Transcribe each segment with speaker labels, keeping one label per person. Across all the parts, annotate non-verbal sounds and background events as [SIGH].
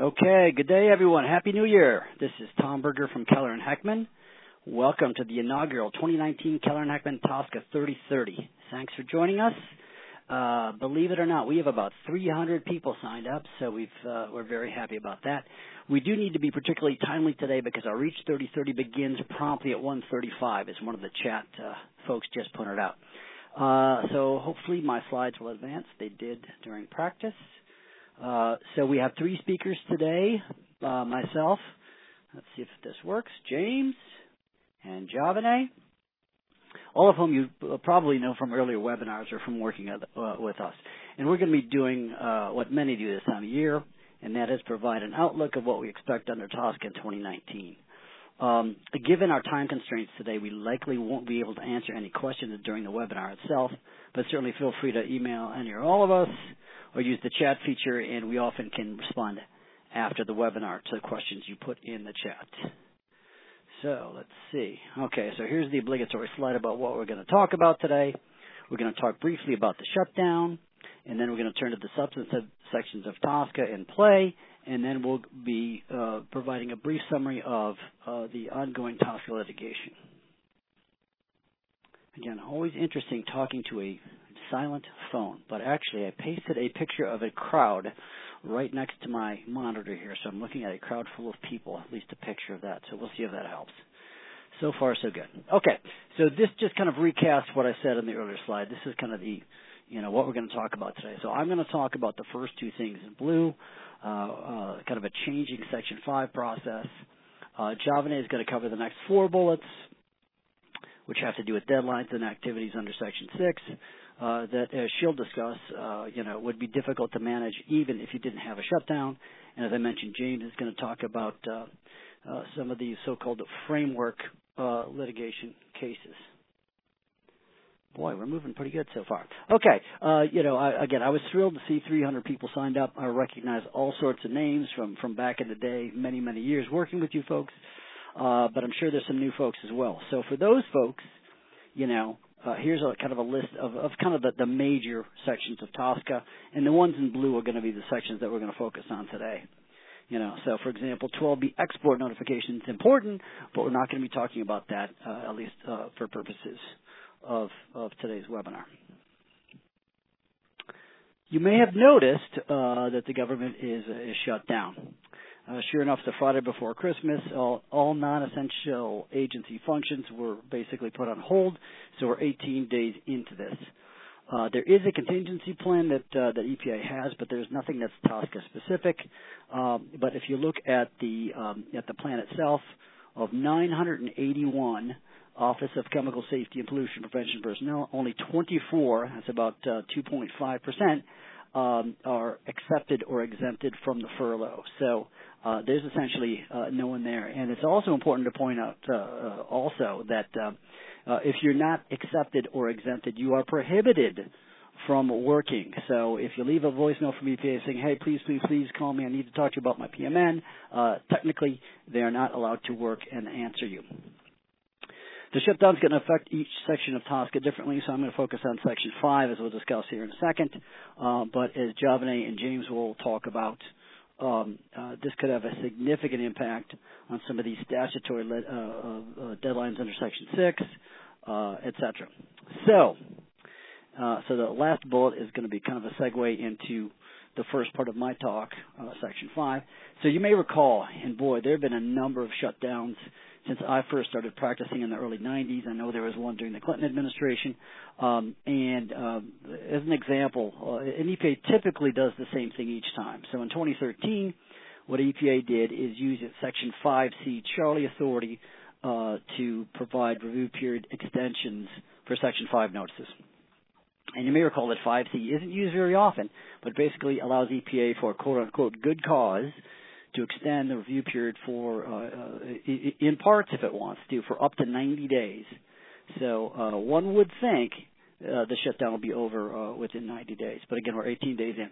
Speaker 1: Okay, good day everyone. Happy New Year. This is Tom Berger from Keller and Heckman. Welcome to the inaugural 2019 Keller and Heckman TSCA 3030. Thanks for joining us. Uh, believe it or not, we have about 300 people signed up, so we've, uh, we're very happy about that. We do need to be particularly timely today because our Reach 3030 begins promptly at 1:35, as one of the chat uh, folks just pointed out. Uh, so hopefully my slides will advance. They did during practice. Uh, so we have three speakers today. Uh, myself, let's see if this works, James and Javane, all of whom you probably know from earlier webinars or from working uh, with us. And we're going to be doing uh, what many do this time of year, and that is provide an outlook of what we expect under TSCA in 2019. Um, given our time constraints today, we likely won't be able to answer any questions during the webinar itself, but certainly feel free to email any or all of us or use the chat feature, and we often can respond after the webinar to the questions you put in the chat. So let's see. Okay, so here's the obligatory slide about what we're going to talk about today. We're going to talk briefly about the shutdown, and then we're going to turn to the substantive sections of TSCA in play, and then we'll be uh, providing a brief summary of uh, the ongoing TSCA litigation. Again, always interesting talking to a silent phone, but actually I pasted a picture of a crowd right next to my monitor here, so I'm looking at a crowd full of people, at least a picture of that, so we'll see if that helps. So far, so good. Okay, so this just kind of recasts what I said in the earlier slide. This is kind of the, you know, what we're going to talk about today. So I'm going to talk about the first two things in blue, uh, uh, kind of a changing Section 5 process. Uh, is going to cover the next four bullets, which have to do with deadlines and activities under Section 6 uh, that, as she'll discuss, uh, you know, would be difficult to manage even if you didn't have a shutdown. And as I mentioned, Jane is going to talk about uh, uh, some of these so-called framework uh, litigation cases. Boy, we're moving pretty good so far. Okay, uh, you know, I, again, I was thrilled to see 300 people signed up. I recognize all sorts of names from from back in the day, many many years working with you folks. Uh, but I'm sure there's some new folks as well. So for those folks, you know, uh, here's a kind of a list of, of kind of the, the major sections of TSCA, and the ones in blue are going to be the sections that we're going to focus on today. You know, so for example, 12B export notification is important, but we're not going to be talking about that uh, at least uh, for purposes of of today's webinar. You may have noticed uh, that the government is, is shut down. Uh, sure enough, the Friday before Christmas, all, all non-essential agency functions were basically put on hold. So we're 18 days into this. Uh, there is a contingency plan that uh, that EPA has, but there's nothing that's TSCA specific. Um, but if you look at the um, at the plan itself, of 981 Office of Chemical Safety and Pollution Prevention personnel, only 24, that's about uh, 2.5 percent, um, are accepted or exempted from the furlough. So uh, there's essentially uh, no one there. And it's also important to point out uh, uh also that uh, uh, if you're not accepted or exempted, you are prohibited from working. So if you leave a voicemail from EPA saying, hey, please, please, please call me, I need to talk to you about my PMN, uh technically they are not allowed to work and answer you. The shutdown is going to affect each section of TSCA differently, so I'm going to focus on Section 5 as we'll discuss here in a second. Uh, but as Javane and James will talk about, um, uh, this could have a significant impact on some of these statutory le- uh, uh, deadlines under Section 6, uh, et cetera. So, uh, so the last bullet is going to be kind of a segue into the first part of my talk, uh, Section 5. So you may recall, and boy, there have been a number of shutdowns since I first started practicing in the early 90s. I know there was one during the Clinton administration. Um, and um, as an example, uh, an EPA typically does the same thing each time. So in 2013, what EPA did is use its Section 5C Charlie authority uh, to provide review period extensions for Section 5 notices. And you may recall that 5C isn't used very often, but basically allows EPA for quote unquote good cause to extend the review period for, uh, uh, in parts if it wants to, for up to 90 days. So uh, one would think uh, the shutdown will be over uh, within 90 days. But again, we're 18 days in.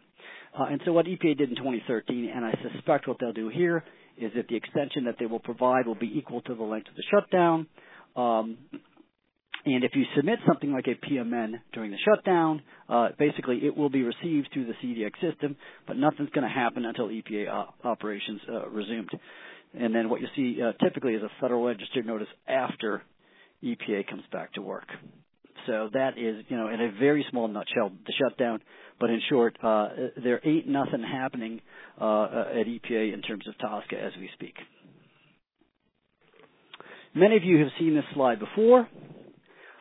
Speaker 1: Uh, and so what EPA did in 2013, and I suspect what they'll do here, is that the extension that they will provide will be equal to the length of the shutdown. Um, And if you submit something like a PMN during the shutdown, uh, basically it will be received through the CDX system, but nothing's going to happen until EPA op- operations uh, resumed. And then what you see uh, typically is a Federal Register notice after EPA comes back to work. So that is, you know, in a very small nutshell, the shutdown. But in short, uh, there ain't nothing happening uh, at EPA in terms of TSCA as we speak. Many of you have seen this slide before.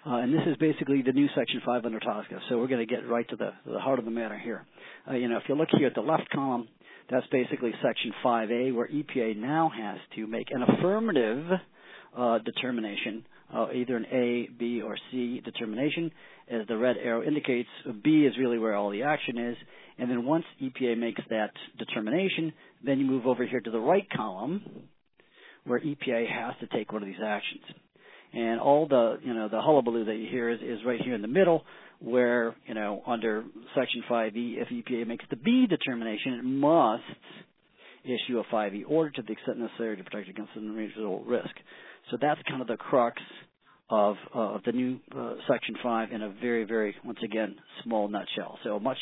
Speaker 1: Uh, and this is basically the new Section 5 under TSCA. So we're going to get right to the, the heart of the matter here. Uh, you know, if you look here at the left column, that's basically Section 5A, where EPA now has to make an affirmative uh, determination, uh, either an A, B, or C determination. As the red arrow indicates, B is really where all the action is. And then once EPA makes that determination, then you move over here to the right column, where EPA has to take one of these actions and all the you know the hullabaloo that you hear is, is right here in the middle, where you know under Section 5e, if EPA makes the B determination, it must issue a 5e order to the extent necessary to protect against an unreasonable risk. So that's kind of the crux of uh, of the new uh, Section 5 in a very very once again small nutshell. So much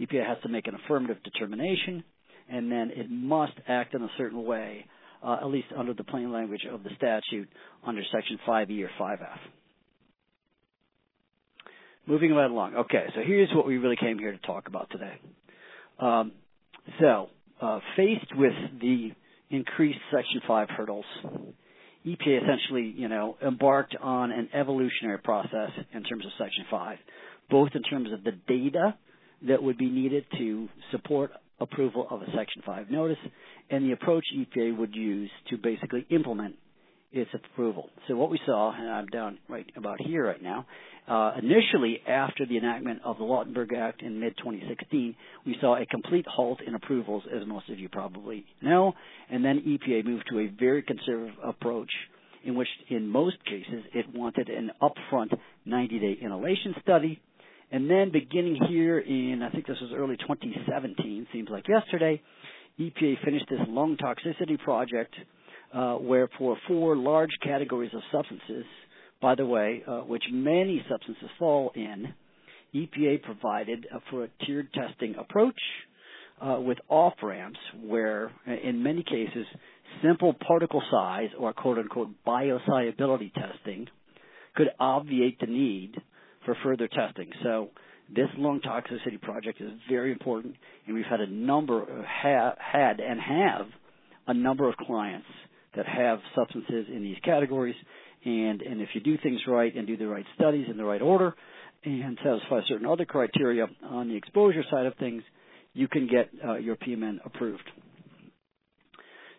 Speaker 1: EPA has to make an affirmative determination, and then it must act in a certain way uh, at least under the plain language of the statute under Section 5E or 5F. Moving right along. Okay, so here's what we really came here to talk about today. Um, so, uh, faced with the increased Section 5 hurdles, EPA essentially, you know, embarked on an evolutionary process in terms of Section 5, both in terms of the data that would be needed to support approval of a Section 5 notice and the approach EPA would use to basically implement its approval. So what we saw, and I'm down right about here right now, uh, initially after the enactment of the Lautenberg Act in mid-2016, we saw a complete halt in approvals, as most of you probably know, and then EPA moved to a very conservative approach in which in most cases it wanted an upfront 90-day inhalation study and then beginning here in, I think this was early 2017, seems like yesterday, EPA finished this lung toxicity project uh, where for four large categories of substances, by the way, uh, which many substances fall in, EPA provided uh, for a tiered testing approach uh, with off ramps where, in many cases, simple particle size or quote unquote biosolubility testing could obviate the need for further testing. So this lung toxicity project is very important, and we've had a number, ha- had and have a number of clients that have substances in these categories. And, and if you do things right and do the right studies in the right order and satisfy certain other criteria on the exposure side of things, you can get uh, your PMN approved.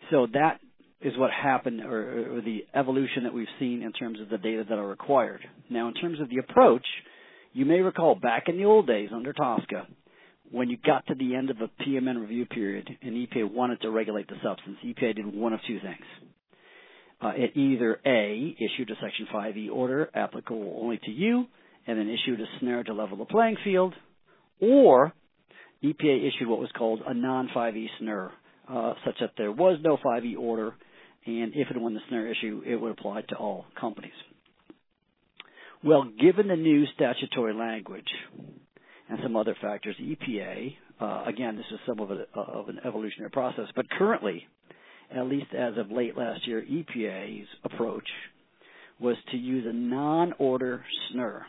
Speaker 1: So that is what happened or, or, the evolution that we've seen in terms of the data that are required. Now, in terms of the approach, you may recall back in the old days under TSCA, when you got to the end of a PMN review period and EPA wanted to regulate the substance, EPA did one of two things. Uh, it either A, issued a Section 5E order applicable only to you, and then issued a SNUR to level the playing field, or EPA issued what was called a non 5E SNUR, uh, such that there was no 5E order and if and when the SNUR issue, it would apply to all companies. Well, given the new statutory language and some other factors, EPA, uh, again, this is some of, a, of an evolutionary process, but currently, at least as of late last year, EPA's approach was to use a non-order SNUR.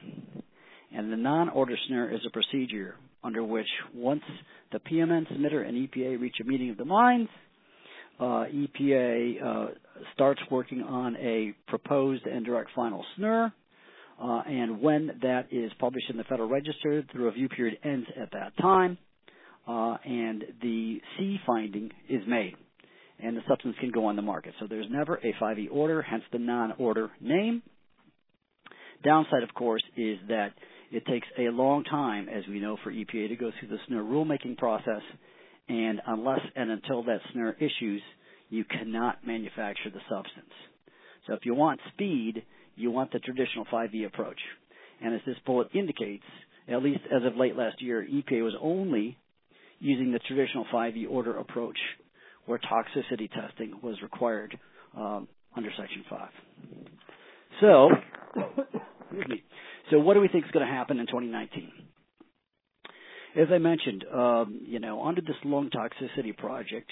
Speaker 1: And the non-order SNUR is a procedure under which once the PMN submitter and EPA reach a meeting of the minds, EPA uh, starts working on a proposed and direct final SNUR, uh, and when that is published in the Federal Register, the review period ends at that time, uh, and the C finding is made, and the substance can go on the market. So there's never a 5E order, hence the non-order name. Downside, of course, is that it takes a long time, as we know, for EPA to go through the SNUR rulemaking process and unless and until that SNUR issues, you cannot manufacture the substance. So if you want speed, you want the traditional 5E approach. And as this bullet indicates, at least as of late last year, EPA was only using the traditional 5E order approach where toxicity testing was required um, under Section 5. So, [COUGHS] Excuse me. So, what do we think is going to happen in 2019? As I mentioned, um, you know, under this lung toxicity project,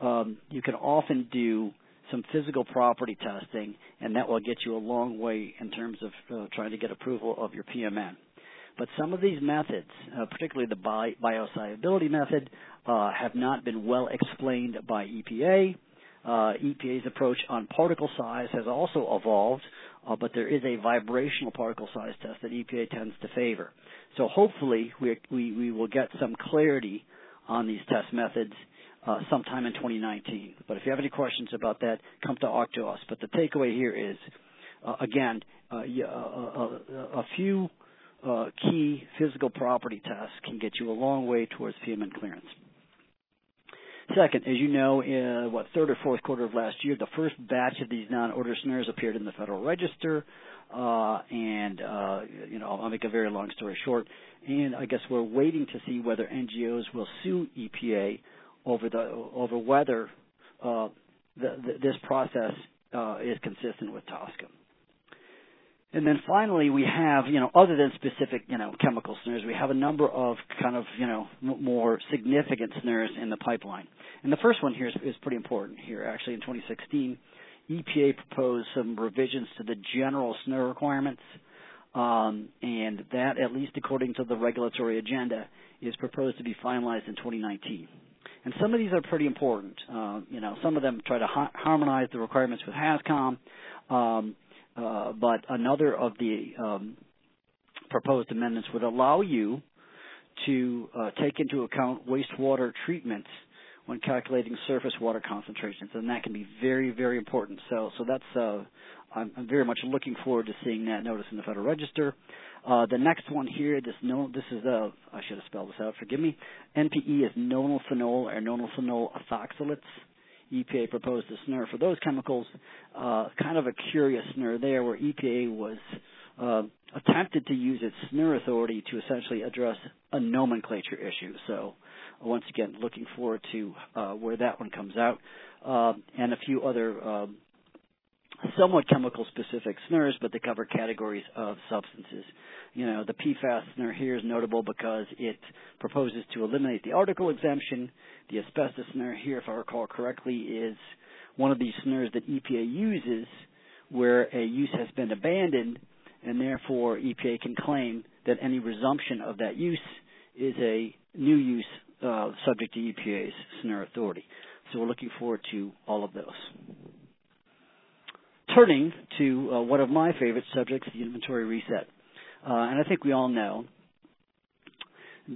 Speaker 1: um, you can often do some physical property testing, and that will get you a long way in terms of uh, trying to get approval of your PMN. But some of these methods, uh, particularly the bi- biosolubility method, uh, have not been well explained by EPA. Uh, EPA's approach on particle size has also evolved, uh, but there is a vibrational particle size test that EPA tends to favor. So hopefully we, we, we will get some clarity on these test methods uh, sometime in 2019. But if you have any questions about that, come to talk to us. But the takeaway here is, uh, again, uh, yeah, a, a, few uh, key physical property tests can get you a long way towards PMN clearance. Second, as you know, in what third or fourth quarter of last year, the first batch of these non-order SNURs appeared in the Federal Register, uh, and uh, you know I'll make a very long story short. And I guess we're waiting to see whether NGOs will sue EPA over the over whether uh, the, the, this process uh, is consistent with TSCA. And then finally, we have, you know, other than specific, you know, chemical SNURs, we have a number of kind of, you know, m- more significant SNURs in the pipeline. And the first one here is, is pretty important here. Actually, in 2016, EPA proposed some revisions to the general SNUR requirements, um, and that, at least according to the regulatory agenda, is proposed to be finalized in 2019. And some of these are pretty important. Uh, you know, some of them try to ha- harmonize the requirements with HAZCOM. Um, uh, but another of the um, proposed amendments would allow you to uh, take into account wastewater treatments when calculating surface water concentrations, and that can be very, very important. So, so that's uh, I'm, I'm, very much looking forward to seeing that notice in the Federal Register. Uh, the next one here, this no, this is uh, I should have spelled this out. Forgive me. NPE is nonylphenol or nonylphenol ethoxylates. EPA proposed a SNUR for those chemicals. Uh, kind of a curious SNUR there, where EPA was uh, attempted to use its SNUR authority to essentially address a nomenclature issue. So, once again, looking forward to uh, where that one comes out, uh, and a few other um, somewhat chemical specific SNURs, but they cover categories of substances. You know, the PFAS SNUR here is notable because it proposes to eliminate the article exemption. The asbestos SNUR here, if I recall correctly, is one of these SNURs that EPA uses where a use has been abandoned, and therefore EPA can claim that any resumption of that use is a new use uh, subject to EPA's SNUR authority. So we're looking forward to all of those turning to uh, one of my favorite subjects, the inventory reset. Uh, and I think we all know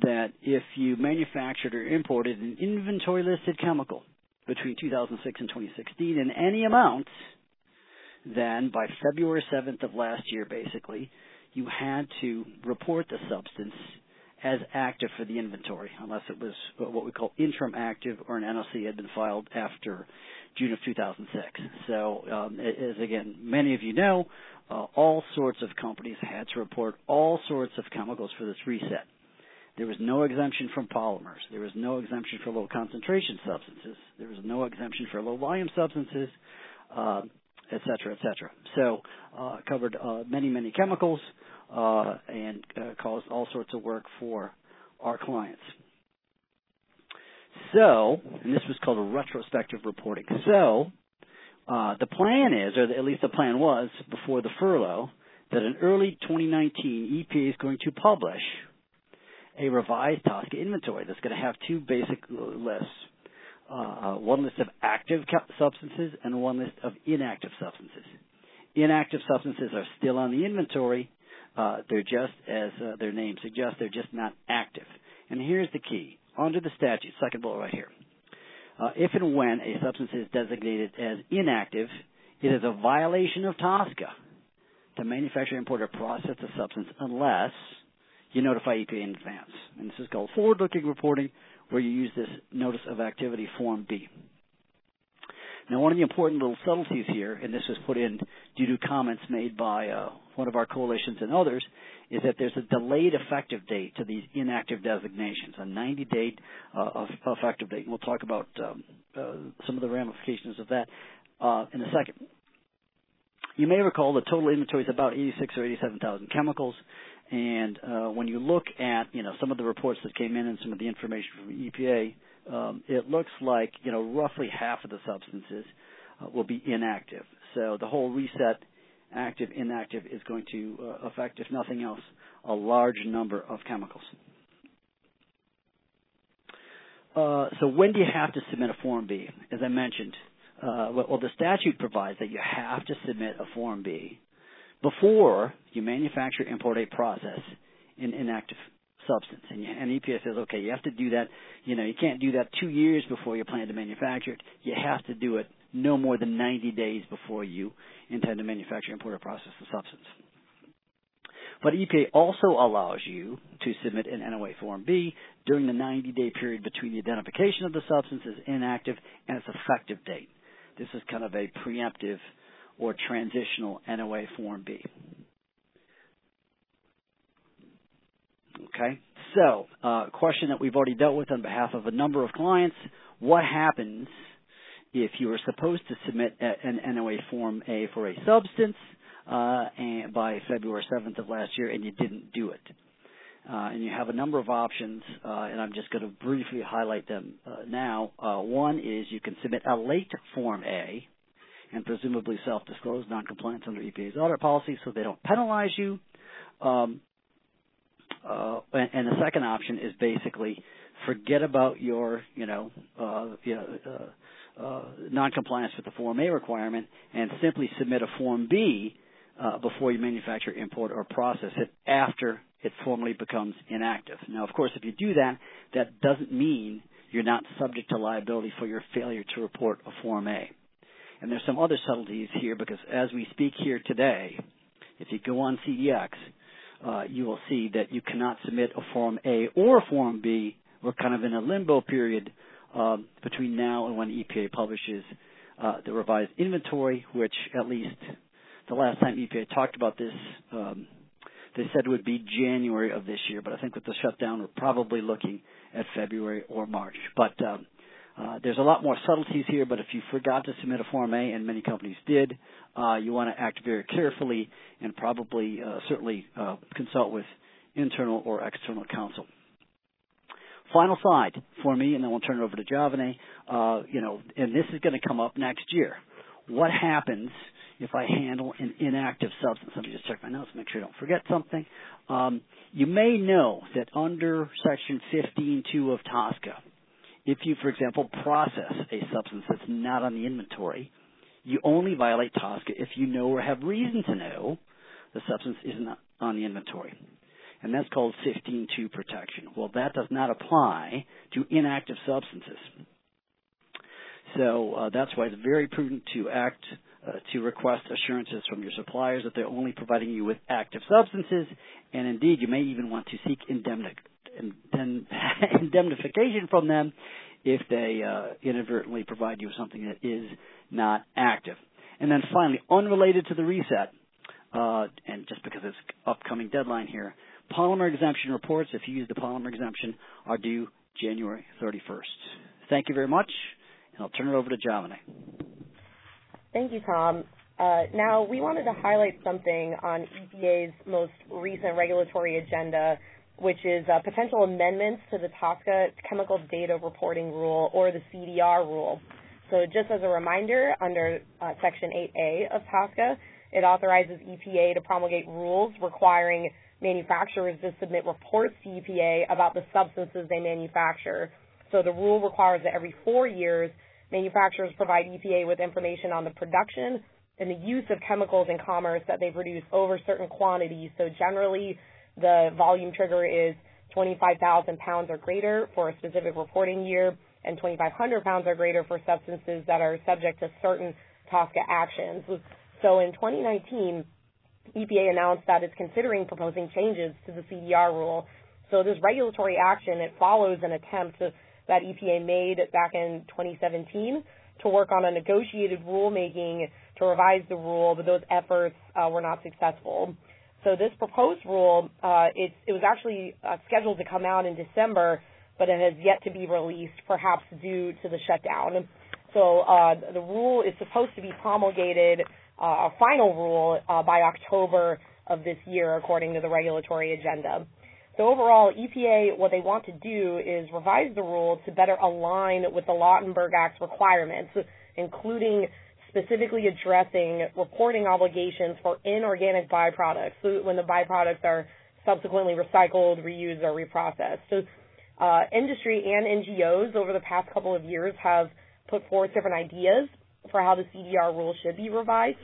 Speaker 1: that if you manufactured or imported an inventory listed chemical between 2006 and 2016 in any amount, then by February 7th of last year, basically, you had to report the substance as active for the inventory, unless it was what we call interim active or an NOC had been filed after June of 2006. So, um, as again, many of you know, uh, all sorts of companies had to report all sorts of chemicals for this reset. There was no exemption from polymers. There was no exemption for low concentration substances. There was no exemption for low volume substances, uh, et cetera, et cetera. So, uh, covered uh, many, many chemicals uh, and uh, caused all sorts of work for our clients. So, and this was called a retrospective reporting. So, uh, the plan is, or at least the plan was before the furlough, that in early 2019, EPA is going to publish a revised TSCA inventory that's going to have two basic lists. Uh, one list of active substances and one list of inactive substances. Inactive substances are still on the inventory. Uh, they're just, as uh, their name suggests, they're just not active. And here's the key under the statute, second bullet right here. Uh, if and when a substance is designated as inactive, it is a violation of TSCA to manufacture, import, or process a substance unless you notify EPA in advance. And this is called forward-looking reporting, where you use this Notice of Activity Form B. Now, one of the important little subtleties here, and this was put in due to comments made by uh, one of our coalitions and others, is that there's a delayed effective date to these inactive designations, a 90 day uh, effective date. And we'll talk about um, uh, some of the ramifications of that uh, in a second. you may recall the total inventory is about 86 or 87,000 chemicals. And uh, when you look at you know some of the reports that came in and some of the information from EPA, um, it looks like you know roughly half of the substances uh, will be inactive. So the whole reset, active inactive, is going to uh, affect, if nothing else, a large number of chemicals. Uh, so when do you have to submit a Form B? As I mentioned, uh, well, the statute provides that you have to submit a Form B before you manufacture, import a process in inactive substance. And, you, and EPA says, okay, you have to do that. You know, you can't do that two years before you plan to manufacture it. You have to do it no more than 90 days before you intend to manufacture, import, or process the substance. But EPA also allows you to submit an NOA Form B during the 90 day period between the identification of the substance as inactive and its effective date. This is kind of a preemptive or transitional NOA Form B. Okay, so uh, question that we've already dealt with on behalf of a number of clients: What happens if you were supposed to submit an NOA Form A for a substance uh, and by February 7th of last year and you didn't do it? Uh, and you have a number of options, uh, and I'm just going to briefly highlight them uh, now. Uh, one is you can submit a late Form A and presumably self-disclose noncompliance under EPA's audit policy so they don't penalize you. Um, uh, and, and, the second option is basically forget about your, you know, you know uh, noncompliance with the Form A requirement and simply submit a Form B uh, before you manufacture, import, or process it after it formally becomes inactive. Now, of course, if you do that, that doesn't mean you're not subject to liability for your failure to report a Form A. And there's some other subtleties here because as we speak here today, if you go on CDX, uh, you will see that you cannot submit a Form A or a Form B. We're kind of in a limbo period between now and when EPA publishes uh, the revised inventory, which at least the last time EPA talked about this, um, they said it would be January of this year. But I think with the shutdown, we're probably looking at February or March. But um, uh, there's a lot more subtleties here, but if you forgot to submit a Form A, and many companies did, uh, you want to act very carefully and probably uh, certainly uh, consult with internal or external counsel. Final slide for me, and then we'll turn it over to Javane. Uh, you know, and this is going to come up next year. What happens if I handle an inactive substance? Let me just check my notes, make sure I don't forget something. Um, you may know that under Section 15.2 of TSCA, if you, for example, process a substance that's not on the inventory, you only violate TSCA if you know or have reason to know the substance is not on the inventory. And that's called 15.2 protection. Well, that does not apply to inactive substances. So uh, that's why it's very prudent to act uh, to request assurances from your suppliers that they're only providing you with active substances, and indeed you may even want to seek indemnification [LAUGHS] indemnification from them if they uh, inadvertently provide you with something that is not active. And then finally, unrelated to the reset, uh, and just because it's upcoming deadline here, polymer exemption reports, if you use the polymer exemption, are due January 31st. Thank you very much, and I'll turn it over to Javane.
Speaker 2: Thank you, Tom. Uh, now, we wanted to highlight something on EPA's most recent regulatory agenda which is uh, potential amendments to the TSCA Chemical Data Reporting Rule or the CDR rule. So just as a reminder, under uh, Section 8A of TSCA, it authorizes EPA to promulgate rules requiring manufacturers to submit reports to EPA about the substances they manufacture. So the rule requires that every four years, manufacturers provide EPA with information on the production and the use of chemicals in commerce that they produce over certain quantities. So generally, the volume trigger is 25,000 pounds or greater for a specific reporting year and 2,500 pounds or greater for substances that are subject to certain TSCA actions. So in 2019, EPA announced that it's considering proposing changes to the CDR rule. So this regulatory action, it follows an attempt to, that EPA made back in 2017 to work on a negotiated rulemaking to revise the rule, but those efforts uh, were not successful. So this proposed rule, uh, it, it was actually uh, scheduled to come out in December, but it has yet to be released, perhaps due to the shutdown. So uh, the rule is supposed to be promulgated a final rule by October of this year, according to the regulatory agenda. So overall, EPA, what they want to do is revise the rule to better align with the Lautenberg Act's requirements, including specifically addressing reporting obligations for inorganic byproducts so when the byproducts are subsequently recycled, reused, or reprocessed. So uh, industry and NGOs over the past couple of years have put forth different ideas for how the CDR rule should be revised.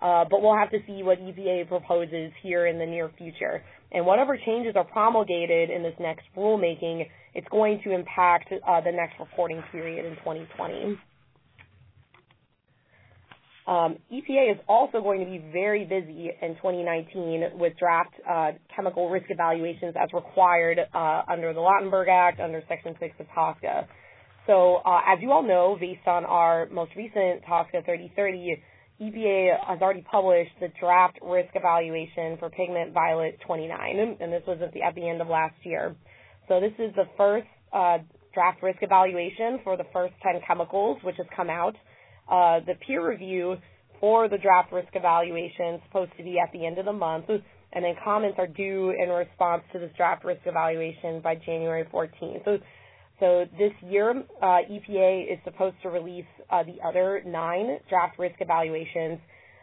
Speaker 2: Uh, but we'll have to see what EPA proposes here in the near future. And whatever changes are promulgated in this next rulemaking, it's going to impact uh, the next reporting period in 2020. Um, EPA is also going to be very busy in 2019 with draft uh, chemical risk evaluations as required uh, under the Lautenberg Act, under Section 6 of TSCA. So, uh, as you all know, based on our most recent TSCA 3030, EPA has already published the draft risk evaluation for pigment violet 29, and this was at the, at the end of last year. So this is the first uh, draft risk evaluation for the first 10 chemicals, which has come out. Uh, the peer review for the draft risk evaluation is supposed to be at the end of the month, and then comments are due in response to this draft risk evaluation by January 14th. So, so this year, uh, EPA is supposed to release uh, the other nine draft risk evaluations,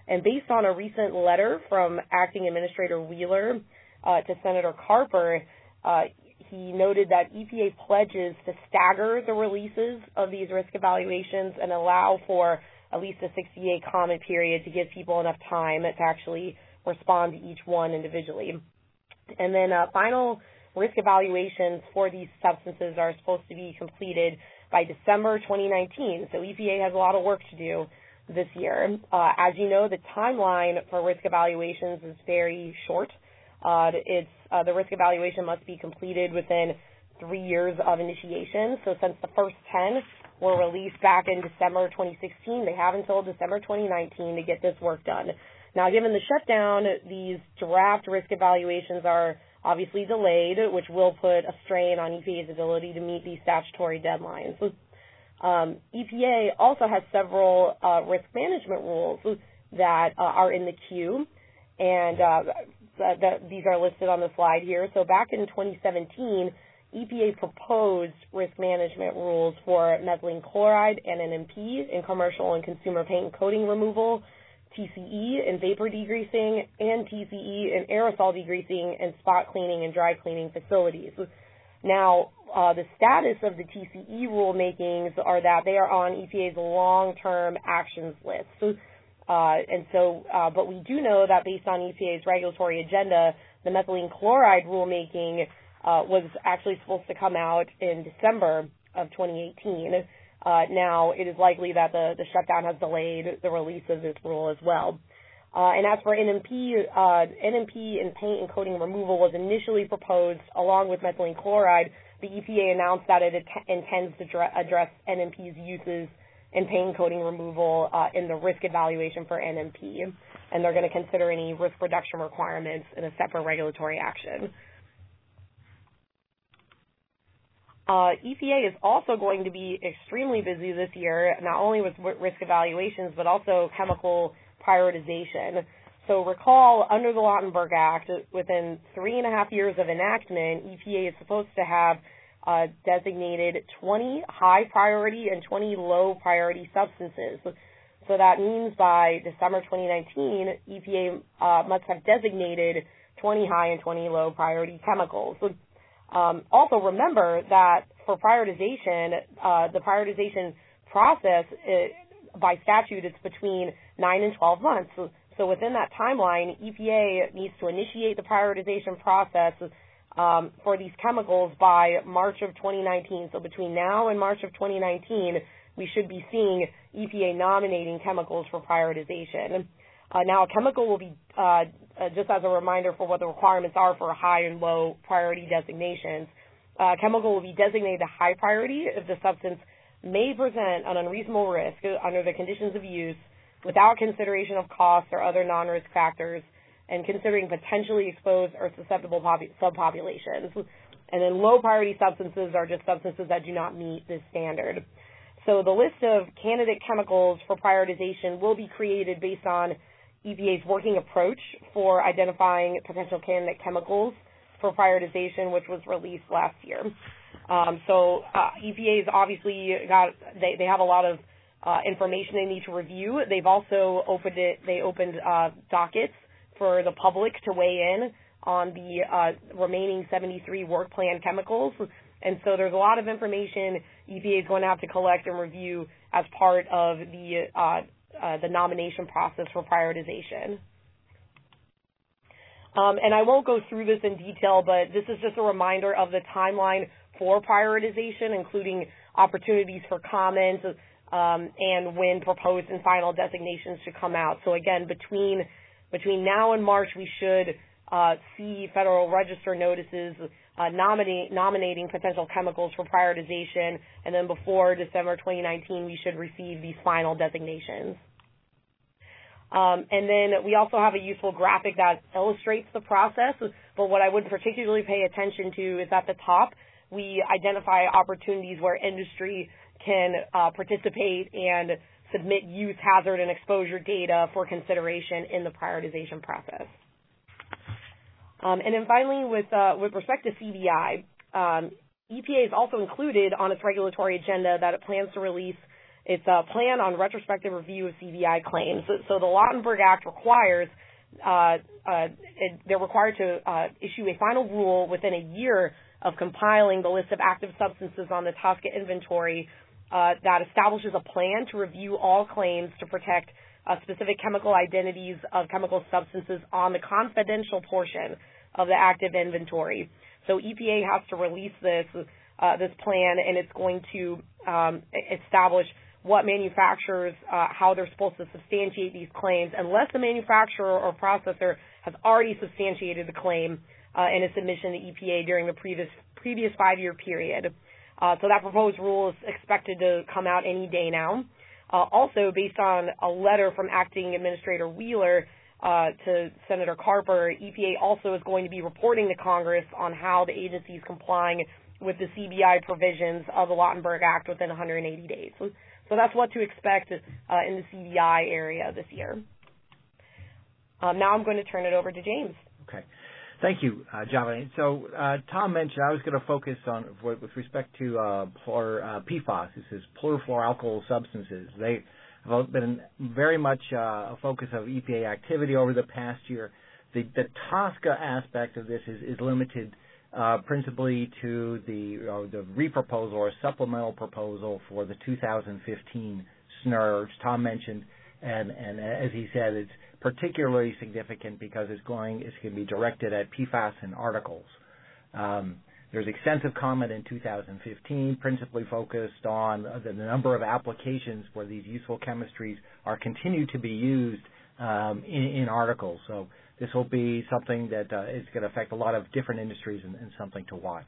Speaker 2: and based on a recent letter from Acting Administrator Wheeler uh, to Senator Carper, uh, he noted that EPA pledges to stagger the releases of these risk evaluations and allow for at least a 60-day comment period to give people enough time to actually respond to each one individually. And then uh, final risk evaluations for these substances are supposed to be completed by December 2019. So EPA has a lot of work to do this year. Uh, as you know, the timeline for risk evaluations is very short. Uh, it's uh, the risk evaluation must be completed within three years of initiation. So since the first 10 were released back in December 2016, they have until December 2019 to get this work done. Now, given the shutdown, these draft risk evaluations are obviously delayed, which will put a strain on EPA's ability to meet these statutory deadlines. Um, EPA also has several uh, risk management rules that uh, are in the queue, and uh, these are listed on the slide here. So back in 2017, EPA proposed risk management rules for methylene chloride and NMP in commercial and consumer paint and coating removal, TCE in vapor degreasing, and TCE in aerosol degreasing and spot cleaning and dry cleaning facilities. Now, uh, the status of the TCE rulemakings are that they are on EPA's long-term actions list. So uh, and so, uh, but we do know that based on EPA's regulatory agenda, the methylene chloride rulemaking uh, was actually supposed to come out in December of 2018. Uh, now, it is likely that the, the shutdown has delayed the release of this rule as well. Uh, and as for NMP, uh, NMP in paint and coating removal was initially proposed along with methylene chloride. The EPA announced that it intends to address NMP's uses and paint coating removal uh, in the risk evaluation for NMP, and they're going to consider any risk reduction requirements in a separate regulatory action. Uh, EPA is also going to be extremely busy this year, not only with risk evaluations, but also chemical prioritization. So recall, under the Lautenberg Act, within three and a half years of enactment, EPA is supposed to have uh, designated 20 high priority and 20 low priority substances. So that means by December 2019, EPA uh, must have designated 20 high and 20 low priority chemicals. Um, also remember that for prioritization, uh, the prioritization process it, by statute it's between 9 and 12 months. So, so within that timeline, EPA needs to initiate the prioritization process um, for these chemicals by March of 2019. So between now and March of 2019, we should be seeing EPA nominating chemicals for prioritization. Uh, now, a chemical will be, uh, uh, just as a reminder for what the requirements are for high and low priority designations, uh, chemical will be designated a high priority if the substance may present an unreasonable risk under the conditions of use without consideration of costs or other non-risk factors and considering potentially exposed or susceptible subpopulations. And then low priority substances are just substances that do not meet this standard. So the list of candidate chemicals for prioritization will be created based on EPA's working approach for identifying potential candidate chemicals for prioritization, which was released last year. Um, so uh, EPA's obviously got they, they have a lot of uh, information they need to review. They've also opened it. They opened uh, dockets for the public to weigh in on the uh, remaining 73 work plan chemicals. And so there's a lot of information EPA is going to have to collect and review as part of the uh, the nomination process for prioritization. Um, and I won't go through this in detail, but this is just a reminder of the timeline for prioritization, including opportunities for comments um, and when proposed and final designations should come out. So again, between between now and March, we should uh, see Federal Register notices uh, nominate, nominating potential chemicals for prioritization, and then before December 2019, we should receive these final designations. Um, and then we also have a useful graphic that illustrates the process, but what I would particularly pay attention to is at the top, we identify opportunities where industry can uh, participate and submit use hazard and exposure data for consideration in the prioritization process. Um, and then finally, with uh, with respect to CBI, um, EPA is also included on its regulatory agenda that it plans to release its a plan on retrospective review of CBI claims. So, the Lautenberg Act requires uh, uh, they're required to uh, issue a final rule within a year of compiling the list of active substances on the TSCA inventory uh, that establishes a plan to review all claims to protect uh, specific chemical identities of chemical substances on the confidential portion of the active inventory. So EPA has to release this uh, this plan, and it's going to um, establish what manufacturers, uh, how they're supposed to substantiate these claims, unless the manufacturer or processor has already substantiated the claim uh, in a submission to EPA during the previous previous five-year period. Uh, so that proposed rule is expected to come out any day now. Uh, also, based on a letter from Acting Administrator Wheeler uh, to Senator Carper, EPA also is going to be reporting to Congress on how the agency is complying with the CBI provisions of the Lautenberg Act within 180 days. So, so that's what to expect uh, in the CBI area this year. Um, now I'm going to turn it over to James.
Speaker 3: Okay. Thank you, uh. So uh, Tom mentioned I was going to focus on with respect to uh, uh PFAS. This is polyfluoroalkyl substances. They have been very much uh, a focus of EPA activity over the past year. The, the aspect of this is, is limited uh, principally to the uh, the reproposal or supplemental proposal for the 2015 SNURs. Tom mentioned, and and as he said, it's particularly significant because it's going it's going to be directed at PFAS and articles. Um, there's extensive comment in 2015, principally focused on the number of applications where these useful chemistries are continued to be used um, in, in, articles. So this will be something that uh, is going to affect a lot of different industries and, and something to watch.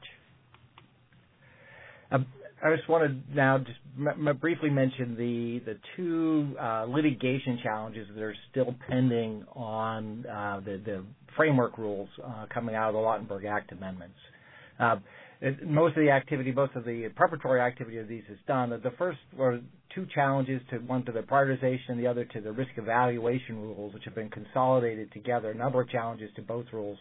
Speaker 3: Um, I just want to now just m- m- briefly mention the the two uh, litigation challenges that are still pending on uh, the, the framework rules uh, coming out of the Lautenberg Act amendments. Most of the activity, most of the preparatory activity of these is done. The first were two challenges to one to the prioritization, the other to the risk evaluation rules, which have been consolidated together. A number of challenges to both rules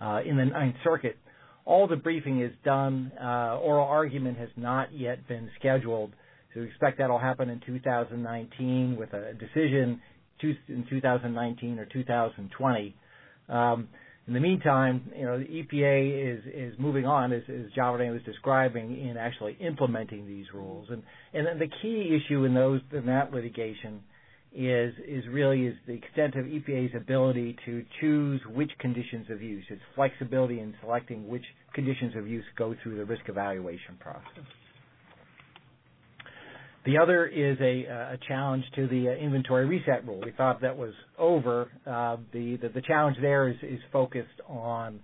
Speaker 3: uh, in the Ninth Circuit. all the briefing is done. Uh, oral argument has not yet been scheduled. So we expect that'll happen in 2019 with a decision in 2019 or 2020. Um, in the meantime, you know, the EPA is is moving on, as, as Javed was describing, in actually implementing these rules. And and the key issue in those in that litigation is is really is the extent of EPA's ability to choose which conditions of use, its flexibility in selecting which conditions of use go through the risk evaluation process. The other is a, a challenge to the uh, inventory reset rule. We thought that was over. Uh, the, the, the challenge there is is focused on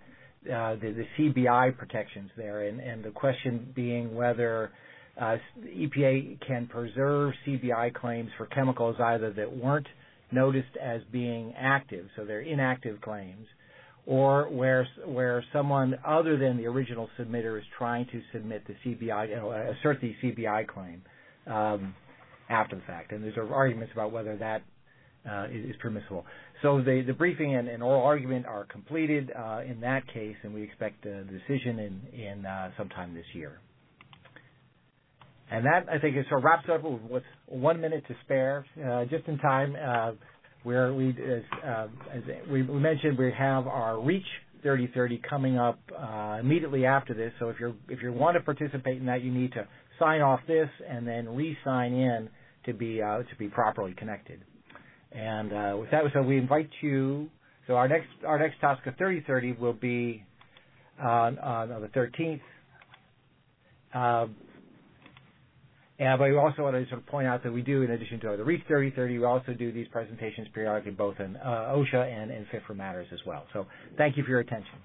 Speaker 3: uh, the, the CBI protections there, and, and the question being whether EPA can preserve CBI claims for chemicals either that weren't noticed as being active, so they're inactive claims, or where where someone other than the original submitter is trying to submit the CBI, you know, assert the CBI claim. Um, after the fact. And there's arguments about whether that uh, is, is, permissible. So the, the briefing and, and oral argument are completed uh, in that case, and we expect a decision in, in uh, sometime this year. And that, I think, is sort of wraps up with one minute to spare, uh, just in time, uh, where we, as, uh, as we mentioned, we have our REACH 3030 coming up immediately after this. So if you if you want to participate in that, you need to sign off this and then re-sign in to be uh, to be properly connected. And uh, with that, so we invite you. So our next our next TSCA 3030 will be on, on the 13th. Uh, and but we also want to sort of point out that we do, in addition to the REACH 3030, we also do these presentations periodically, both in uh, OSHA and in FIFRA Matters as well. So thank you for your attention.